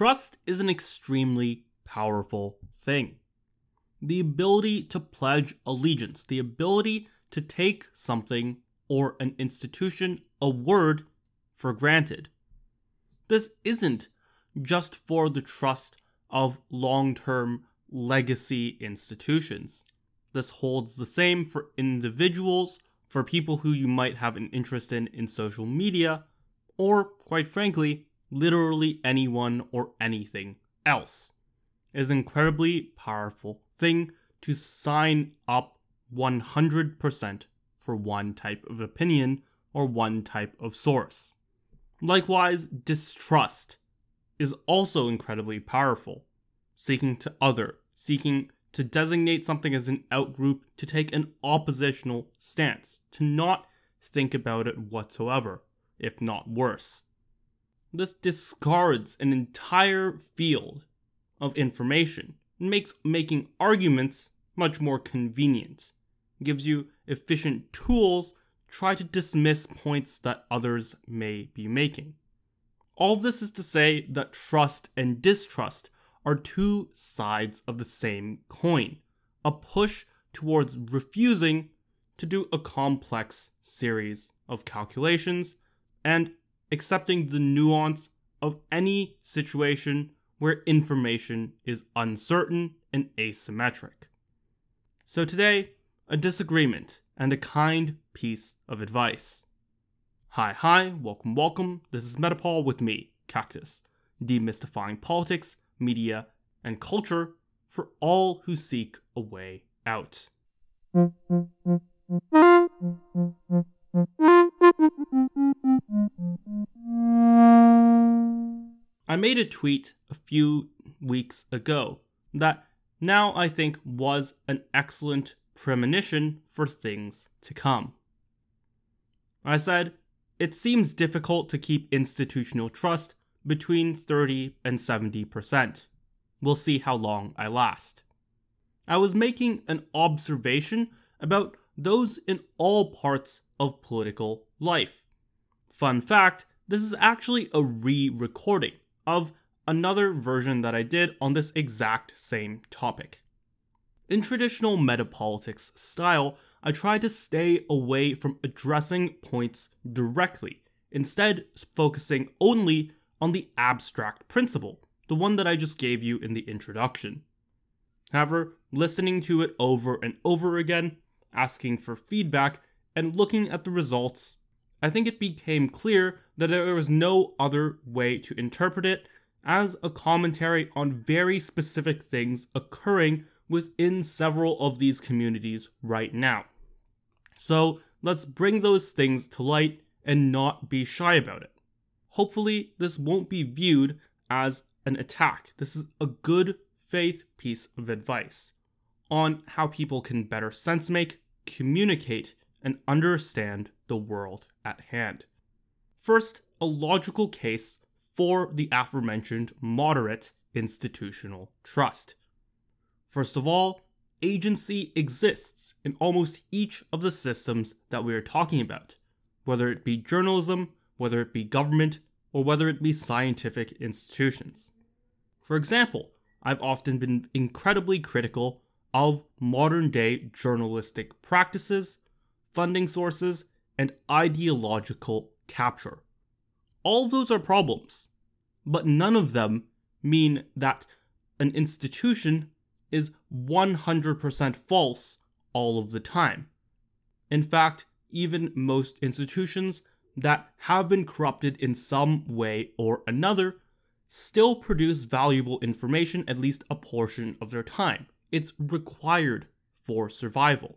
Trust is an extremely powerful thing. The ability to pledge allegiance, the ability to take something or an institution, a word, for granted. This isn't just for the trust of long term legacy institutions. This holds the same for individuals, for people who you might have an interest in in social media, or, quite frankly, literally anyone or anything else. It is an incredibly powerful thing to sign up 100% for one type of opinion or one type of source. Likewise, distrust is also incredibly powerful. Seeking to other, seeking to designate something as an outgroup, to take an oppositional stance, to not think about it whatsoever, if not worse. This discards an entire field of information and makes making arguments much more convenient. It gives you efficient tools to try to dismiss points that others may be making. All this is to say that trust and distrust are two sides of the same coin, a push towards refusing to do a complex series of calculations and accepting the nuance of any situation where information is uncertain and asymmetric. So today, a disagreement and a kind piece of advice. Hi, hi, welcome, welcome. This is Metapol with me, Cactus, demystifying politics, media, and culture for all who seek a way out. I made a tweet a few weeks ago that now I think was an excellent premonition for things to come. I said, it seems difficult to keep institutional trust between 30 and 70%. We'll see how long I last. I was making an observation about those in all parts of political life. Fun fact this is actually a re recording of another version that I did on this exact same topic. In traditional metapolitics style, I try to stay away from addressing points directly, instead, focusing only on the abstract principle, the one that I just gave you in the introduction. However, listening to it over and over again, asking for feedback, and looking at the results, I think it became clear that there was no other way to interpret it as a commentary on very specific things occurring within several of these communities right now. So let's bring those things to light and not be shy about it. Hopefully, this won't be viewed as an attack. This is a good faith piece of advice on how people can better sense make, communicate, and understand the world at hand. First, a logical case for the aforementioned moderate institutional trust. First of all, agency exists in almost each of the systems that we are talking about, whether it be journalism, whether it be government, or whether it be scientific institutions. For example, I've often been incredibly critical of modern day journalistic practices, funding sources, and ideological capture. All those are problems, but none of them mean that an institution is 100% false all of the time. In fact, even most institutions that have been corrupted in some way or another still produce valuable information at least a portion of their time. It's required for survival.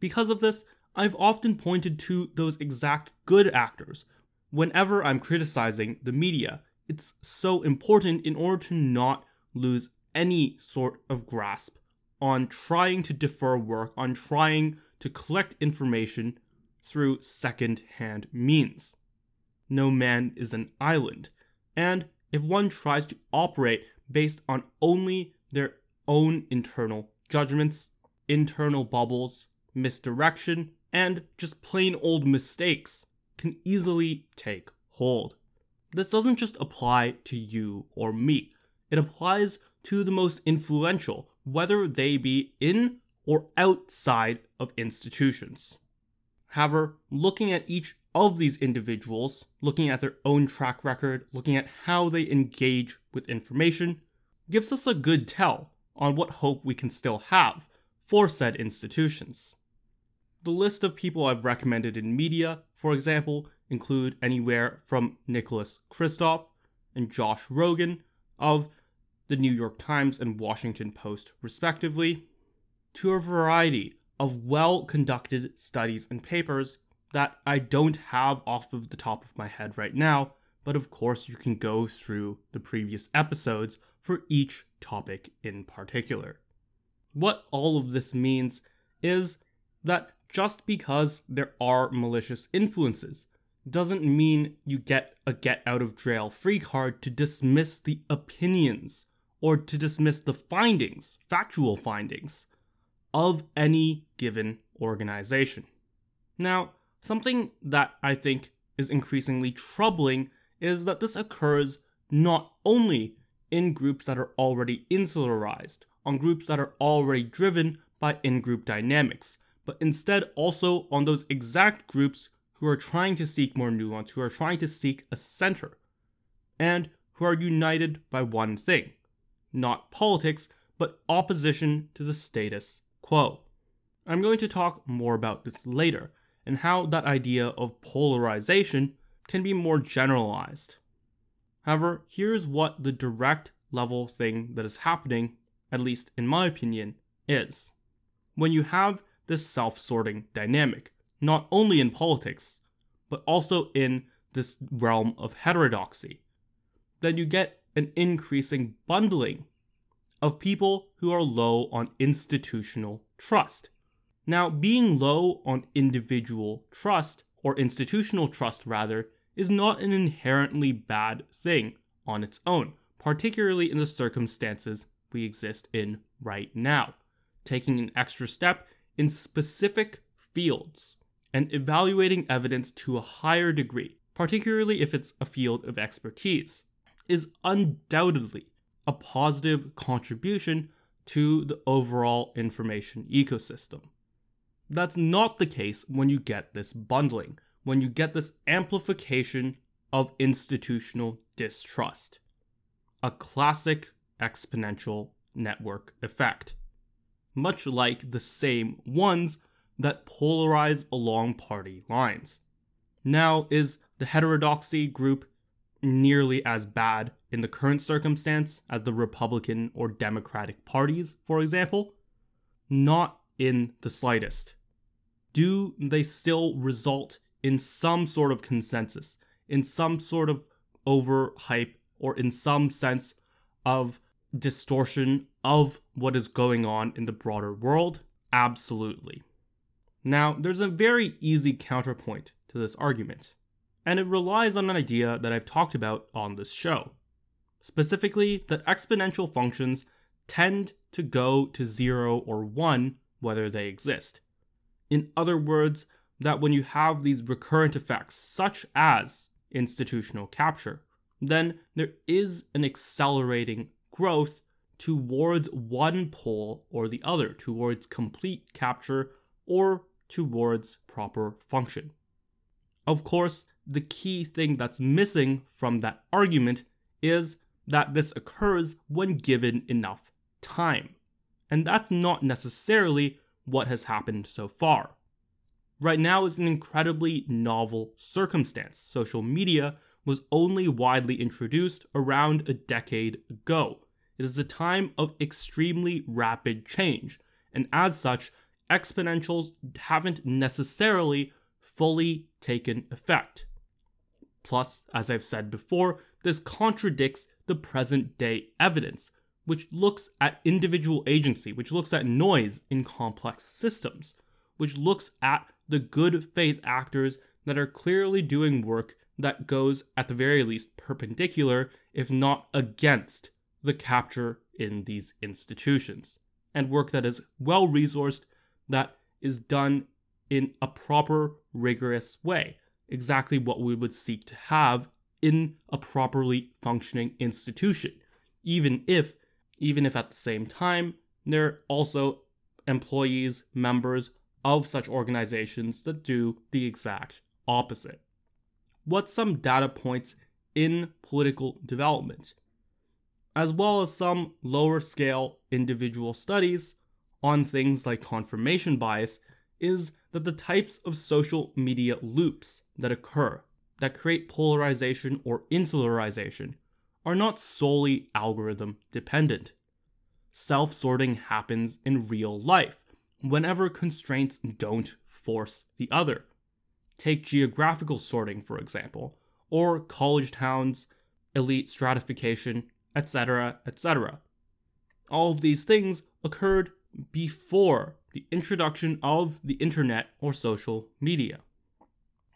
Because of this, I've often pointed to those exact good actors whenever I'm criticizing the media. It's so important in order to not lose any sort of grasp on trying to defer work, on trying to collect information through second hand means. No man is an island, and if one tries to operate based on only their own internal judgments, internal bubbles, misdirection, and just plain old mistakes, can easily take hold. this doesn't just apply to you or me, it applies to the most influential, whether they be in or outside of institutions. However, looking at each of these individuals, looking at their own track record, looking at how they engage with information, gives us a good tell on what hope we can still have for said institutions. The list of people I've recommended in media, for example, include anywhere from Nicholas Kristof and Josh Rogin of the New York Times and Washington Post, respectively, to a variety of well conducted studies and papers that I don't have off of the top of my head right now, but of course you can go through the previous episodes for each topic in particular. What all of this means is that just because there are malicious influences doesn't mean you get a get out of jail free card to dismiss the opinions or to dismiss the findings, factual findings, of any given organization. Now, something that I think is increasingly troubling is that this occurs not only in groups that are already insularized, on groups that are already driven by in group dynamics, but instead also on those exact groups who are trying to seek more nuance, who are trying to seek a center, and who are united by one thing not politics, but opposition to the status quo. I'm going to talk more about this later, and how that idea of polarization can be more generalized. However, here's what the direct level thing that is happening, at least in my opinion, is. When you have this self sorting dynamic, not only in politics, but also in this realm of heterodoxy, then you get an increasing bundling of people who are low on institutional trust. Now, being low on individual trust, or institutional trust rather, is not an inherently bad thing on its own, particularly in the circumstances we exist in right now. Taking an extra step in specific fields and evaluating evidence to a higher degree, particularly if it's a field of expertise, is undoubtedly a positive contribution to the overall information ecosystem. That's not the case when you get this bundling, when you get this amplification of institutional distrust. A classic exponential network effect. Much like the same ones that polarize along party lines. Now, is the heterodoxy group nearly as bad in the current circumstance as the Republican or Democratic parties, for example? Not in the slightest. Do they still result in some sort of consensus, in some sort of overhype, or in some sense of distortion of what is going on in the broader world? Absolutely. Now, there's a very easy counterpoint to this argument, and it relies on an idea that I've talked about on this show. Specifically, that exponential functions tend to go to 0 or 1 whether they exist. In other words, that when you have these recurrent effects, such as institutional capture, then there is an accelerating growth towards one pole or the other, towards complete capture or towards proper function. Of course, the key thing that's missing from that argument is that this occurs when given enough time. And that's not necessarily what has happened so far. Right now is an incredibly novel circumstance. Social media was only widely introduced around a decade ago. It is a time of extremely rapid change, and as such, exponentials haven't necessarily fully taken effect. Plus, as I've said before, this contradicts the present day evidence, which looks at individual agency, which looks at noise in complex systems, which looks at the good faith actors that are clearly doing work that goes, at the very least, perpendicular, if not against, the capture in these institutions, and work that is well resourced, that is done in a proper, rigorous way, exactly what we would seek to have in a properly functioning institution, even if even if at the same time there are also employees, members of such organizations that do the exact opposite. What's some data points in political development? As well as some lower scale individual studies on things like confirmation bias, is that the types of social media loops that occur that create polarization or insularization are not solely algorithm dependent. Self sorting happens in real life whenever constraints don't force the other. Take geographical sorting, for example, or college towns, elite stratification, etc., etc. All of these things occurred before the introduction of the internet or social media.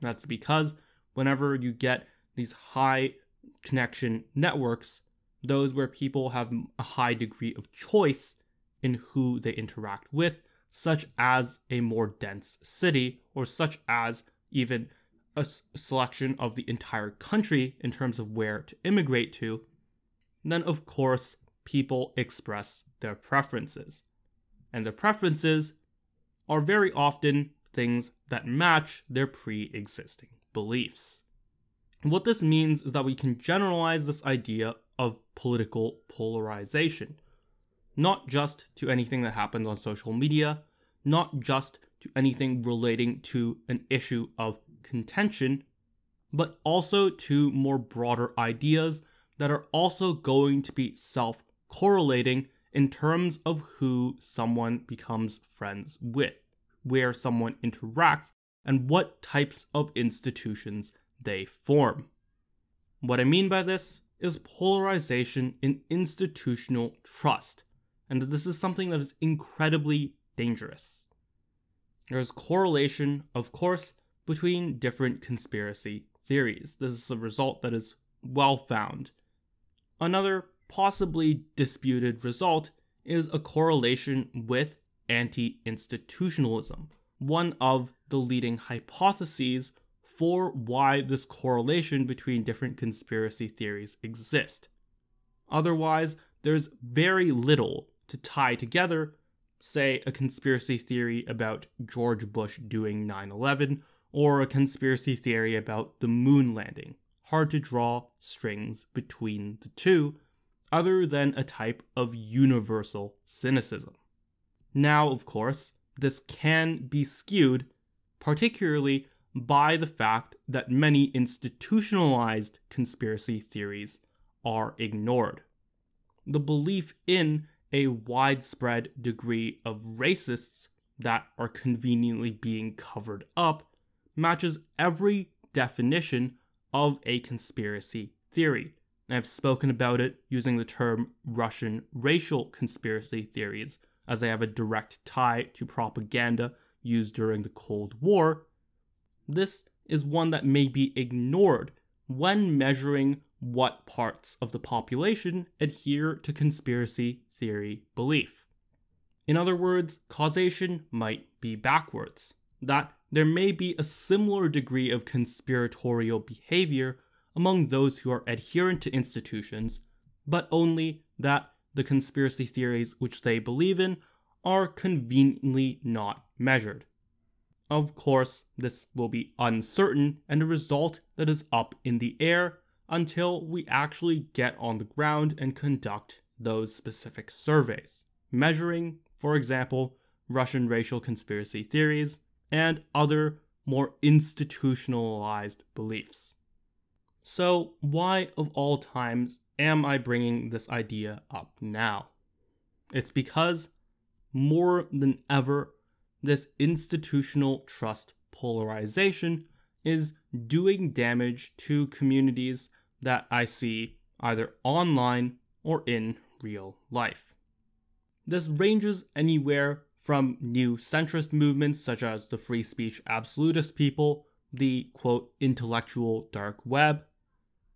That's because whenever you get these high connection networks, those where people have a high degree of choice in who they interact with, such as a more dense city, or such as even a selection of the entire country in terms of where to immigrate to, then of course people express their preferences and their preferences are very often things that match their pre existing beliefs. What this means is that we can generalize this idea of political polarization, not just to anything that happens on social media, not just to anything relating to an issue of contention, but also to more broader ideas that are also going to be self correlating in terms of who someone becomes friends with, where someone interacts, and what types of institutions they form. What I mean by this is polarization in institutional trust, and that this is something that is incredibly dangerous. There's correlation, of course, between different conspiracy theories. This is a result that is well found. Another possibly disputed result is a correlation with anti institutionalism, one of the leading hypotheses for why this correlation between different conspiracy theories exist. Otherwise, there's very little to tie together, say, a conspiracy theory about George Bush doing 9 11 or a conspiracy theory about the moon landing. Hard to draw strings between the two, other than a type of universal cynicism. Now, of course, this can be skewed, particularly by the fact that many institutionalized conspiracy theories are ignored. The belief in a widespread degree of racists that are conveniently being covered up matches every definition of a conspiracy theory, and I've spoken about it using the term Russian racial conspiracy theories, as they have a direct tie to propaganda used during the Cold War. This is one that may be ignored when measuring what parts of the population adhere to conspiracy theory belief. In other words, causation might be backwards, that there may be a similar degree of conspiratorial behavior among those who are adherent to institutions, but only that the conspiracy theories which they believe in are conveniently not measured. Of course, this will be uncertain and a result that is up in the air until we actually get on the ground and conduct those specific surveys, measuring, for example, Russian racial conspiracy theories and other more institutionalized beliefs. So, why of all times am I bringing this idea up now? It's because more than ever, this institutional trust polarization is doing damage to communities that I see either online or in real life. This ranges anywhere from new centrist movements such as the free speech absolutist people, the quote intellectual dark web,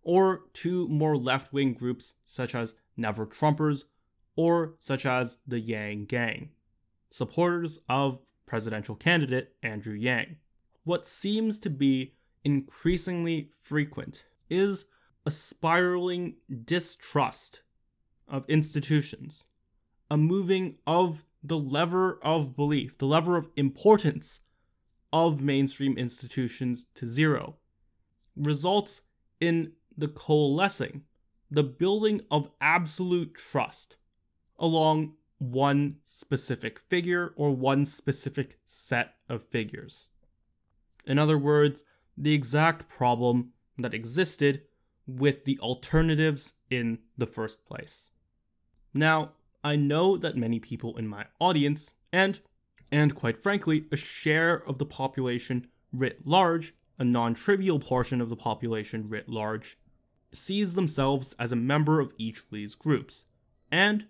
or to more left wing groups such as Never Trumpers or such as the Yang Gang, supporters of presidential candidate Andrew Yang. What seems to be increasingly frequent is a spiraling distrust of institutions, a moving of the lever of belief, the lever of importance of mainstream institutions to zero, results in the coalescing, the building of absolute trust along one specific figure or one specific set of figures. In other words, the exact problem that existed with the alternatives in the first place. Now, I know that many people in my audience, and and quite frankly, a share of the population writ large, a non-trivial portion of the population writ large, sees themselves as a member of each of these groups. And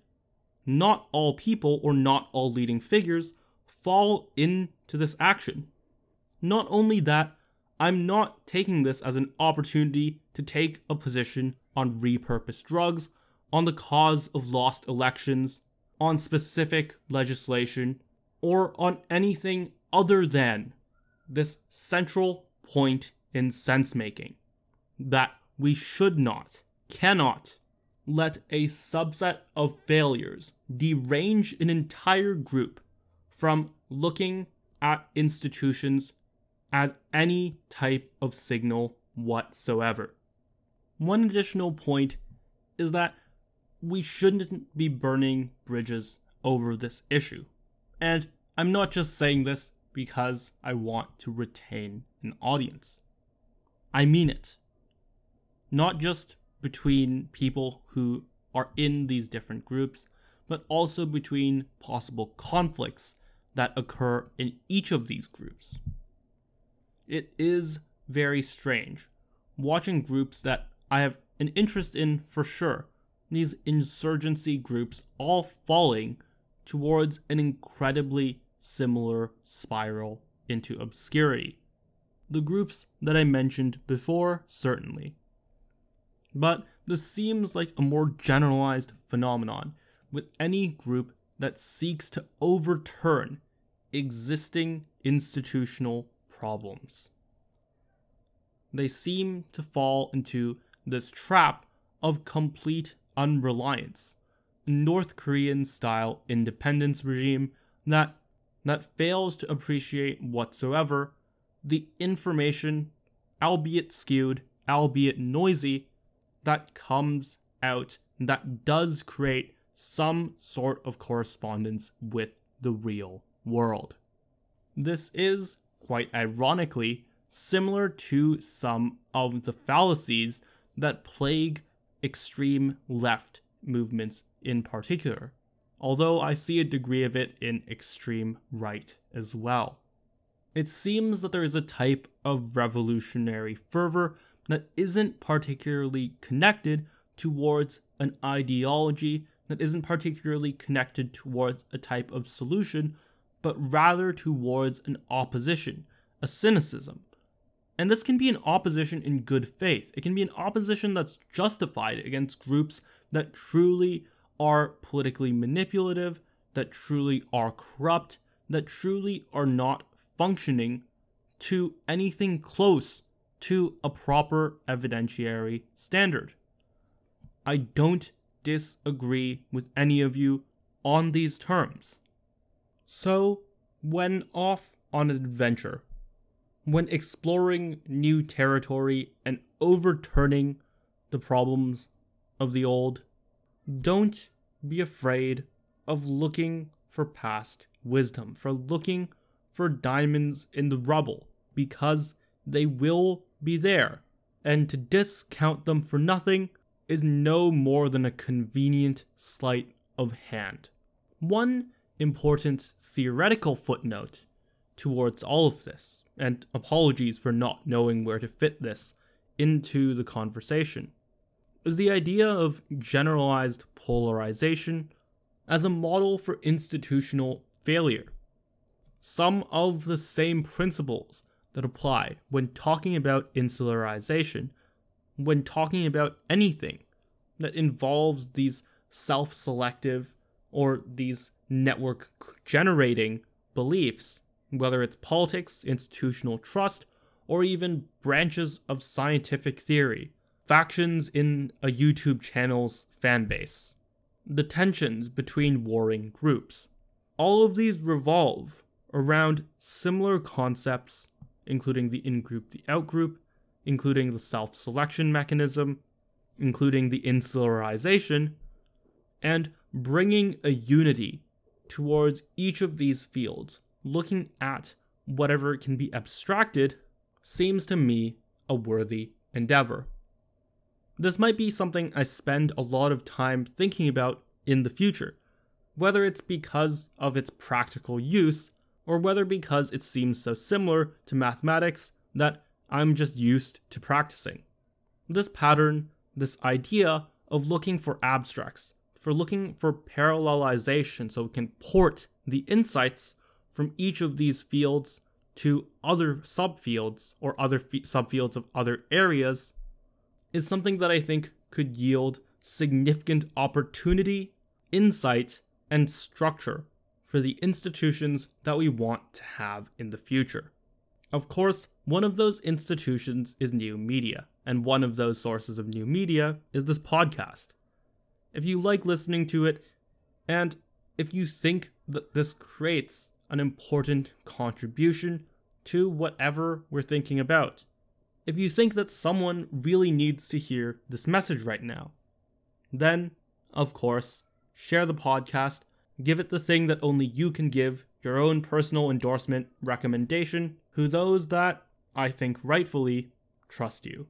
not all people or not all leading figures fall into this action. Not only that, I'm not taking this as an opportunity to take a position on repurposed drugs, on the cause of lost elections, on specific legislation, or on anything other than this central point in sense making that we should not, cannot let a subset of failures derange an entire group from looking at institutions as any type of signal whatsoever. One additional point is that we shouldn't be burning bridges over this issue. And I'm not just saying this because I want to retain an audience. I mean it. Not just between people who are in these different groups, but also between possible conflicts that occur in each of these groups. It is very strange watching groups that I have an interest in for sure, these insurgency groups all falling towards an incredibly similar spiral into obscurity. The groups that I mentioned before, certainly. But this seems like a more generalized phenomenon with any group that seeks to overturn existing institutional problems. They seem to fall into this trap of complete unreliance, North Korean style independence regime that that fails to appreciate whatsoever the information, albeit skewed, albeit noisy, that comes out that does create some sort of correspondence with the real world. This is, quite ironically, similar to some of the fallacies that plague extreme left movements in particular, although I see a degree of it in extreme right as well. It seems that there is a type of revolutionary fervor that isn't particularly connected towards an ideology, that isn't particularly connected towards a type of solution, but rather towards an opposition, a cynicism, and this can be an opposition in good faith. It can be an opposition that's justified against groups that truly are politically manipulative, that truly are corrupt, that truly are not functioning to anything close to a proper evidentiary standard. I don't disagree with any of you on these terms. So, when off on an adventure, when exploring new territory and overturning the problems of the old, don't be afraid of looking for past wisdom, for looking for diamonds in the rubble, because they will be there, and to discount them for nothing is no more than a convenient sleight of hand. One important theoretical footnote towards all of this and apologies for not knowing where to fit this into the conversation, is the idea of generalized polarization as a model for institutional failure. Some of the same principles that apply when talking about insularization, when talking about anything that involves these self selective or these network generating beliefs whether it's politics, institutional trust, or even branches of scientific theory, factions in a YouTube channel's fan base, the tensions between warring groups. All of these revolve around similar concepts, including the in group, the out group, including the self selection mechanism, including the insularization, and bringing a unity towards each of these fields, looking at whatever can be abstracted, seems to me a worthy endeavor. This might be something I spend a lot of time thinking about in the future, whether it's because of its practical use or whether because it seems so similar to mathematics that I'm just used to practicing. This pattern, this idea of looking for abstracts, for looking for parallelization so we can port the insights from each of these fields to other subfields or other f- subfields of other areas is something that I think could yield significant opportunity, insight, and structure for the institutions that we want to have in the future. Of course, one of those institutions is new media, and one of those sources of new media is this podcast. If you like listening to it, and if you think that this creates an important contribution to whatever we're thinking about, if you think that someone really needs to hear this message right now, then, of course, share the podcast, give it the thing that only you can give your own personal endorsement recommendation who those that, I think rightfully, trust you.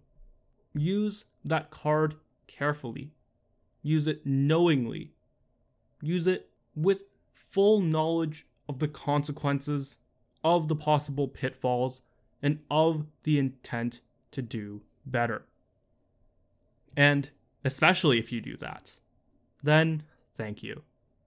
Use that card carefully. Use it knowingly. Use it with full knowledge of the consequences, of the possible pitfalls, and of the intent to do better. And especially if you do that, then thank you.